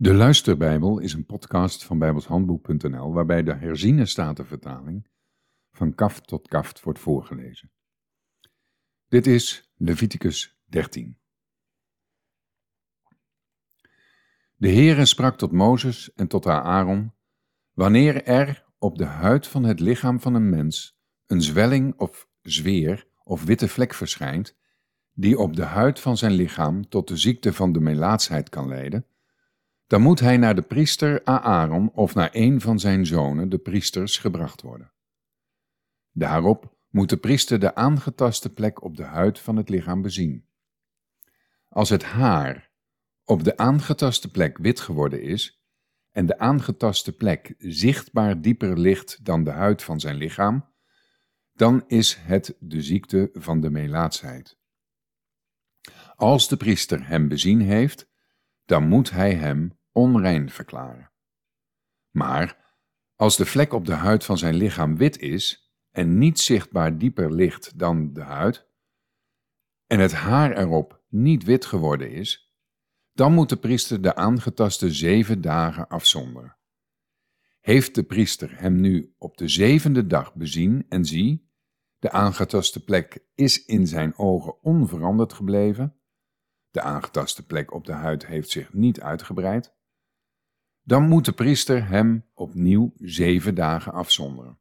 De Luisterbijbel is een podcast van bijbelshandboek.nl waarbij de herziene statenvertaling van kaft tot kaft wordt voorgelezen. Dit is Leviticus 13. De Heere sprak tot Mozes en tot Aaron, wanneer er op de huid van het lichaam van een mens een zwelling of zweer of witte vlek verschijnt, die op de huid van zijn lichaam tot de ziekte van de melaatsheid kan leiden, dan moet hij naar de priester Aaron of naar een van zijn zonen, de priesters, gebracht worden. Daarop moet de priester de aangetaste plek op de huid van het lichaam bezien. Als het haar op de aangetaste plek wit geworden is en de aangetaste plek zichtbaar dieper ligt dan de huid van zijn lichaam, dan is het de ziekte van de melaatsheid. Als de priester hem bezien heeft, dan moet hij hem onrein verklaren. Maar als de vlek op de huid van zijn lichaam wit is en niet zichtbaar dieper ligt dan de huid, en het haar erop niet wit geworden is, dan moet de priester de aangetaste zeven dagen afzonderen. Heeft de priester hem nu op de zevende dag bezien en zie, de aangetaste plek is in zijn ogen onveranderd gebleven, de aangetaste plek op de huid heeft zich niet uitgebreid, dan moet de priester hem opnieuw zeven dagen afzonderen.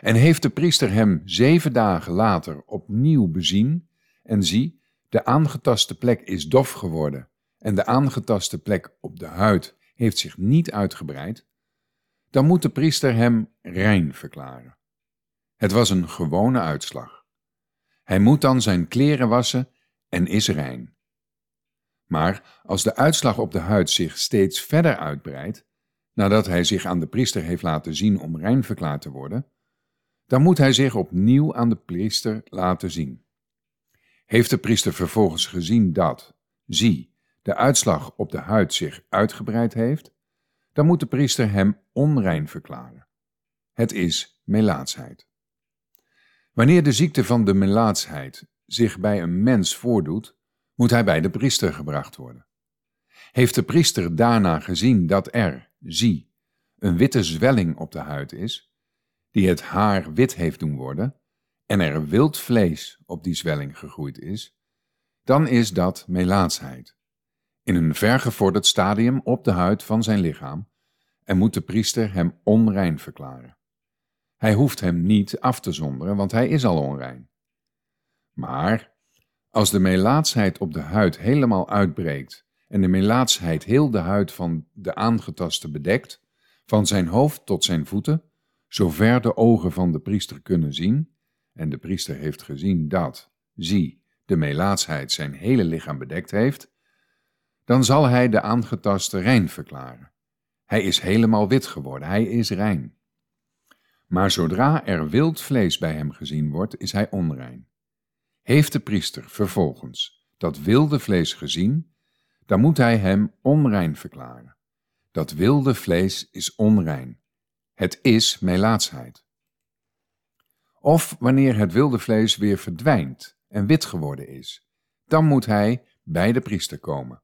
En heeft de priester hem zeven dagen later opnieuw bezien, en zie, de aangetaste plek is dof geworden, en de aangetaste plek op de huid heeft zich niet uitgebreid, dan moet de priester hem rein verklaren. Het was een gewone uitslag. Hij moet dan zijn kleren wassen en is rein. Maar als de uitslag op de huid zich steeds verder uitbreidt, nadat hij zich aan de priester heeft laten zien om rein verklaard te worden, dan moet hij zich opnieuw aan de priester laten zien. Heeft de priester vervolgens gezien dat, zie, de uitslag op de huid zich uitgebreid heeft, dan moet de priester hem onrein verklaren. Het is melaatsheid. Wanneer de ziekte van de melaatsheid zich bij een mens voordoet, moet hij bij de priester gebracht worden. Heeft de priester daarna gezien dat er, zie, een witte zwelling op de huid is, die het haar wit heeft doen worden, en er wild vlees op die zwelling gegroeid is, dan is dat melaatsheid, in een vergevorderd stadium op de huid van zijn lichaam, en moet de priester hem onrein verklaren. Hij hoeft hem niet af te zonderen, want hij is al onrein. Maar als de melaatsheid op de huid helemaal uitbreekt en de melaatsheid heel de huid van de aangetaste bedekt, van zijn hoofd tot zijn voeten, zover de ogen van de priester kunnen zien, en de priester heeft gezien dat, zie, de melaatsheid zijn hele lichaam bedekt heeft, dan zal hij de aangetaste rein verklaren. Hij is helemaal wit geworden, hij is rein. Maar zodra er wild vlees bij hem gezien wordt, is hij onrein. Heeft de priester vervolgens dat wilde vlees gezien, dan moet hij hem onrein verklaren. Dat wilde vlees is onrein. Het is melaatsheid. Of wanneer het wilde vlees weer verdwijnt en wit geworden is, dan moet hij bij de priester komen.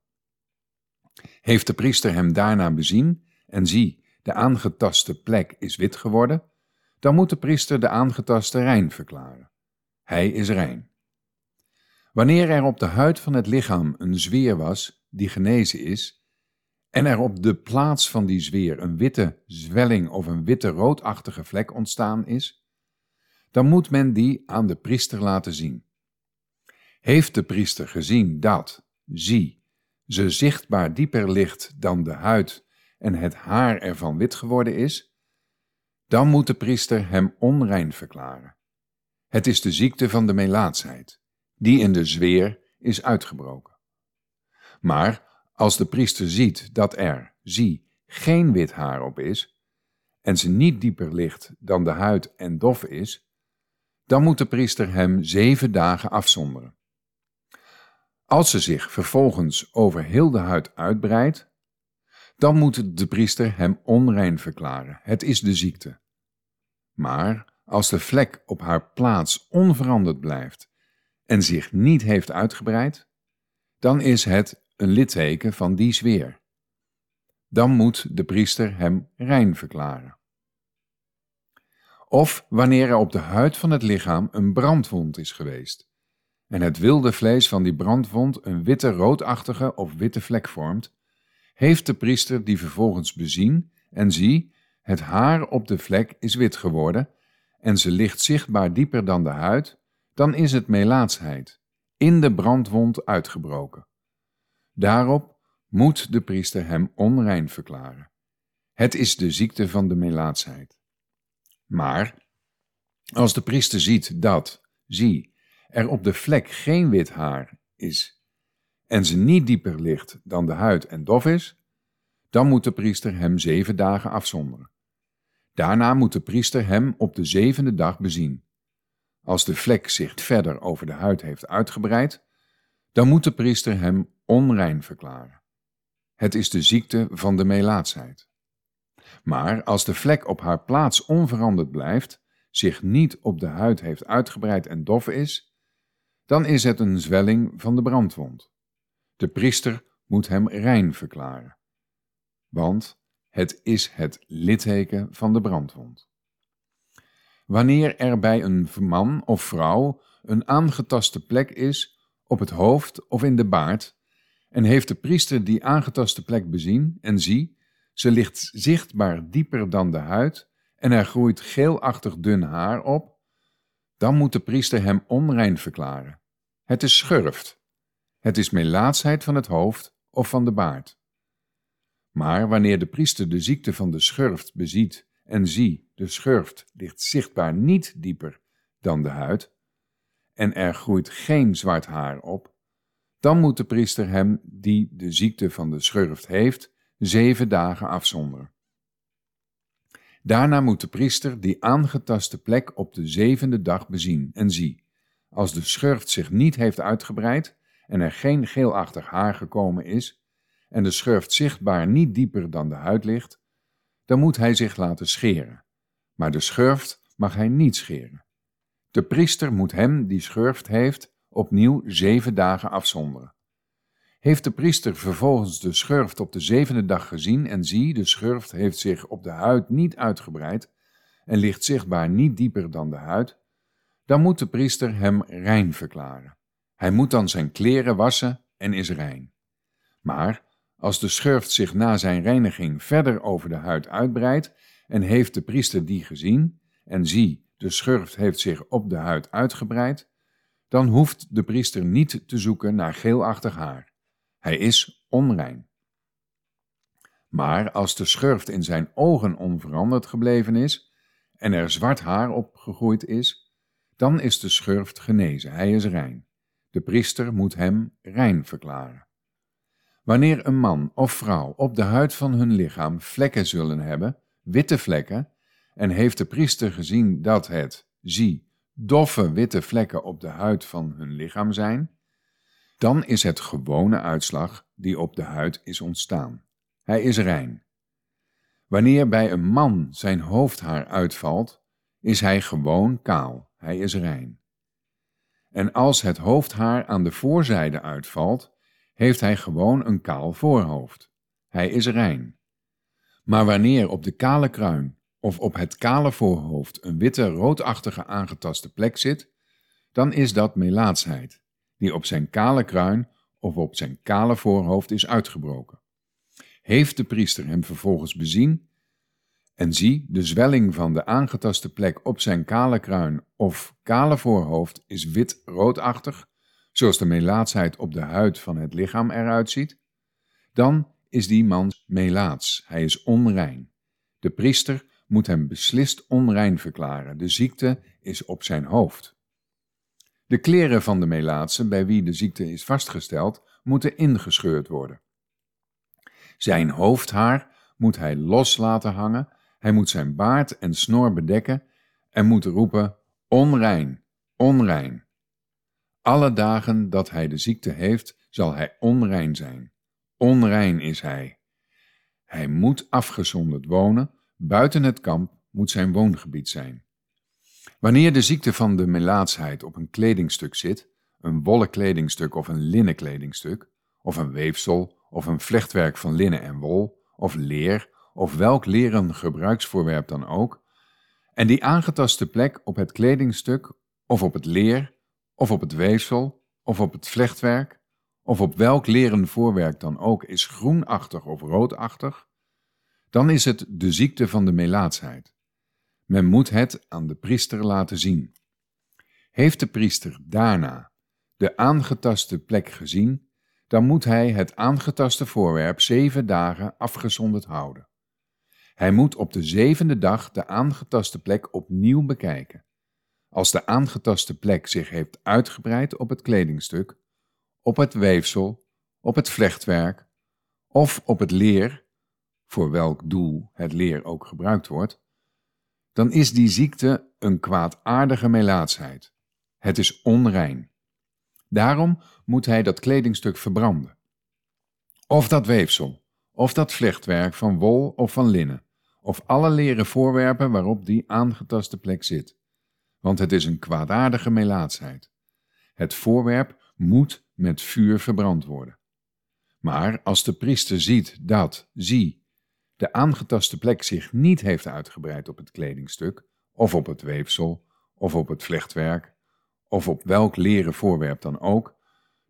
Heeft de priester hem daarna bezien en zie, de aangetaste plek is wit geworden, dan moet de priester de aangetaste rein verklaren. Hij is rein. Wanneer er op de huid van het lichaam een zweer was die genezen is, en er op de plaats van die zweer een witte zwelling of een witte roodachtige vlek ontstaan is, dan moet men die aan de priester laten zien. Heeft de priester gezien dat, zie, ze zichtbaar dieper ligt dan de huid en het haar ervan wit geworden is, dan moet de priester hem onrein verklaren. Het is de ziekte van de melaatsheid die in de zweer is uitgebroken. Maar als de priester ziet dat er, zie, geen wit haar op is, en ze niet dieper ligt dan de huid en dof is, dan moet de priester hem zeven dagen afzonderen. Als ze zich vervolgens over heel de huid uitbreidt, dan moet de priester hem onrein verklaren. Het is de ziekte. Maar als de vlek op haar plaats onveranderd blijft en zich niet heeft uitgebreid, dan is het een litteken van die zweer. dan moet de priester hem rein verklaren. Of wanneer er op de huid van het lichaam een brandwond is geweest en het wilde vlees van die brandwond een witte roodachtige of witte vlek vormt, heeft de priester die vervolgens bezien en zie, het haar op de vlek is wit geworden en ze ligt zichtbaar dieper dan de huid, dan is het melaatsheid, in de brandwond uitgebroken. Daarop moet de priester hem onrein verklaren. Het is de ziekte van de melaatsheid. Maar als de priester ziet dat, zie, er op de vlek geen wit haar is en ze niet dieper ligt dan de huid en dof is, dan moet de priester hem zeven dagen afzonderen. Daarna moet de priester hem op de zevende dag bezien. Als de vlek zich verder over de huid heeft uitgebreid, dan moet de priester hem onrein verklaren. Het is de ziekte van de melaatsheid. Maar als de vlek op haar plaats onveranderd blijft, zich niet op de huid heeft uitgebreid en dof is, dan is het een zwelling van de brandwond. De priester moet hem rein verklaren, want het is het litteken van de brandwond. Wanneer er bij een man of vrouw een aangetaste plek is op het hoofd of in de baard, en heeft de priester die aangetaste plek bezien en zie, ze ligt zichtbaar dieper dan de huid en er groeit geelachtig dun haar op, dan moet de priester hem onrein verklaren. Het is schurft. Het is melaatsheid van het hoofd of van de baard. Maar wanneer de priester de ziekte van de schurft beziet en zie, de schurft ligt zichtbaar niet dieper dan de huid, en er groeit geen zwart haar op, dan moet de priester hem die de ziekte van de schurft heeft, zeven dagen afzonderen. Daarna moet de priester die aangetaste plek op de zevende dag bezien en zie, als de schurft zich niet heeft uitgebreid en er geen geelachtig haar gekomen is, en de schurft zichtbaar niet dieper dan de huid ligt, dan moet hij zich laten scheren. Maar de schurft mag hij niet scheren. De priester moet hem die schurft heeft opnieuw zeven dagen afzonderen. Heeft de priester vervolgens de schurft op de zevende dag gezien en zie, de schurft heeft zich op de huid niet uitgebreid en ligt zichtbaar niet dieper dan de huid, dan moet de priester hem rein verklaren. Hij moet dan zijn kleren wassen en is rein. Maar als de schurft zich na zijn reiniging verder over de huid uitbreidt en heeft de priester die gezien en zie, de schurft heeft zich op de huid uitgebreid, dan hoeft de priester niet te zoeken naar geelachtig haar. Hij is onrein. Maar als de schurft in zijn ogen onveranderd gebleven is en er zwart haar opgegroeid is, dan is de schurft genezen, hij is rein. De priester moet hem rein verklaren. Wanneer een man of vrouw op de huid van hun lichaam vlekken zullen hebben, witte vlekken, en heeft de priester gezien dat het, zie, doffe witte vlekken op de huid van hun lichaam zijn, dan is het gewone uitslag die op de huid is ontstaan. Hij is rein. Wanneer bij een man zijn hoofdhaar uitvalt, is hij gewoon kaal. Hij is rein. En als het hoofdhaar aan de voorzijde uitvalt, heeft hij gewoon een kaal voorhoofd. Hij is rein. Maar wanneer op de kale kruin of op het kale voorhoofd een witte roodachtige aangetaste plek zit, dan is dat melaatsheid, die op zijn kale kruin of op zijn kale voorhoofd is uitgebroken. Heeft de priester hem vervolgens bezien, en zie, de zwelling van de aangetaste plek op zijn kale kruin of kale voorhoofd is wit-roodachtig, zoals de melaatsheid op de huid van het lichaam eruit ziet, dan is die man melaats, hij is onrein. De priester moet hem beslist onrein verklaren. De ziekte is op zijn hoofd. De kleren van de melaatse, bij wie de ziekte is vastgesteld, moeten ingescheurd worden. Zijn hoofdhaar moet hij los laten hangen, hij moet zijn baard en snor bedekken en moet roepen: onrein, onrein. Alle dagen dat hij de ziekte heeft, zal hij onrein zijn. Onrein is hij. Hij moet afgezonderd wonen, Buiten het kamp moet zijn woongebied zijn. Wanneer de ziekte van de melaatsheid op een kledingstuk zit, een wollen kledingstuk of een linnen kledingstuk, of een weefsel of een vlechtwerk van linnen en wol, of leer of welk leren gebruiksvoorwerp dan ook, en die aangetaste plek op het kledingstuk of op het leer of op het weefsel of op het vlechtwerk of op welk leren voorwerp dan ook is groenachtig of roodachtig, dan is het de ziekte van de melaatsheid. Men moet het aan de priester laten zien. Heeft de priester daarna de aangetaste plek gezien, dan moet hij het aangetaste voorwerp zeven dagen afgezonderd houden. Hij moet op de zevende dag de aangetaste plek opnieuw bekijken. Als de aangetaste plek zich heeft uitgebreid op het kledingstuk, op het weefsel, op het vlechtwerk of op het leer, voor welk doel het leer ook gebruikt wordt, dan is die ziekte een kwaadaardige melaatsheid. Het is onrein. Daarom moet hij dat kledingstuk verbranden. Of dat weefsel, of dat vlechtwerk van wol of van linnen, of alle leren voorwerpen waarop die aangetaste plek zit. Want het is een kwaadaardige melaatsheid. Het voorwerp moet met vuur verbrand worden. Maar als de priester ziet dat, zie, de aangetaste plek zich niet heeft uitgebreid op het kledingstuk, of op het weefsel, of op het vlechtwerk, of op welk leren voorwerp dan ook,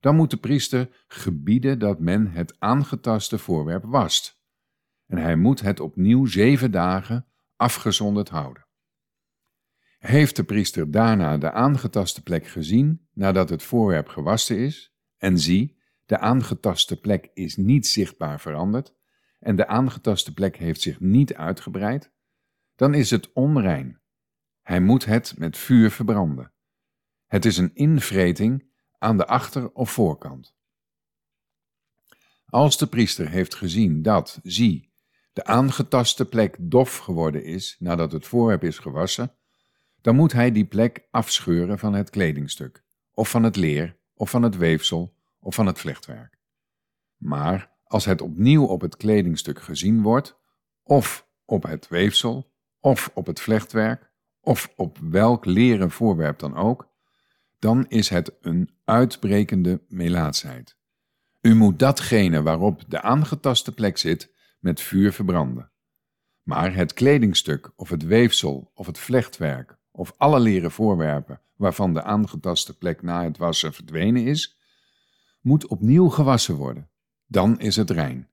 dan moet de priester gebieden dat men het aangetaste voorwerp wast. En hij moet het opnieuw zeven dagen afgezonderd houden. Heeft de priester daarna de aangetaste plek gezien nadat het voorwerp gewassen is, en zie, de aangetaste plek is niet zichtbaar veranderd, en de aangetaste plek heeft zich niet uitgebreid, dan is het onrein. Hij moet het met vuur verbranden. Het is een invreting aan de achter- of voorkant. Als de priester heeft gezien dat, zie, de aangetaste plek dof geworden is nadat het voorwerp is gewassen, dan moet hij die plek afscheuren van het kledingstuk, of van het leer, of van het weefsel, of van het vlechtwerk. Maar als het opnieuw op het kledingstuk gezien wordt, of op het weefsel, of op het vlechtwerk, of op welk leren voorwerp dan ook, dan is het een uitbrekende melaatsheid. U moet datgene waarop de aangetaste plek zit met vuur verbranden. Maar het kledingstuk of het weefsel of het vlechtwerk of alle leren voorwerpen waarvan de aangetaste plek na het wassen verdwenen is, moet opnieuw gewassen worden. Dan is het rein.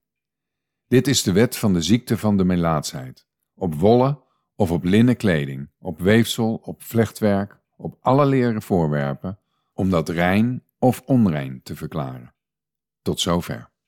Dit is de wet van de ziekte van de melaatsheid. Op wollen of op linnen kleding, op weefsel, op vlechtwerk, op alle leren voorwerpen, om dat rein of onrein te verklaren. Tot zover.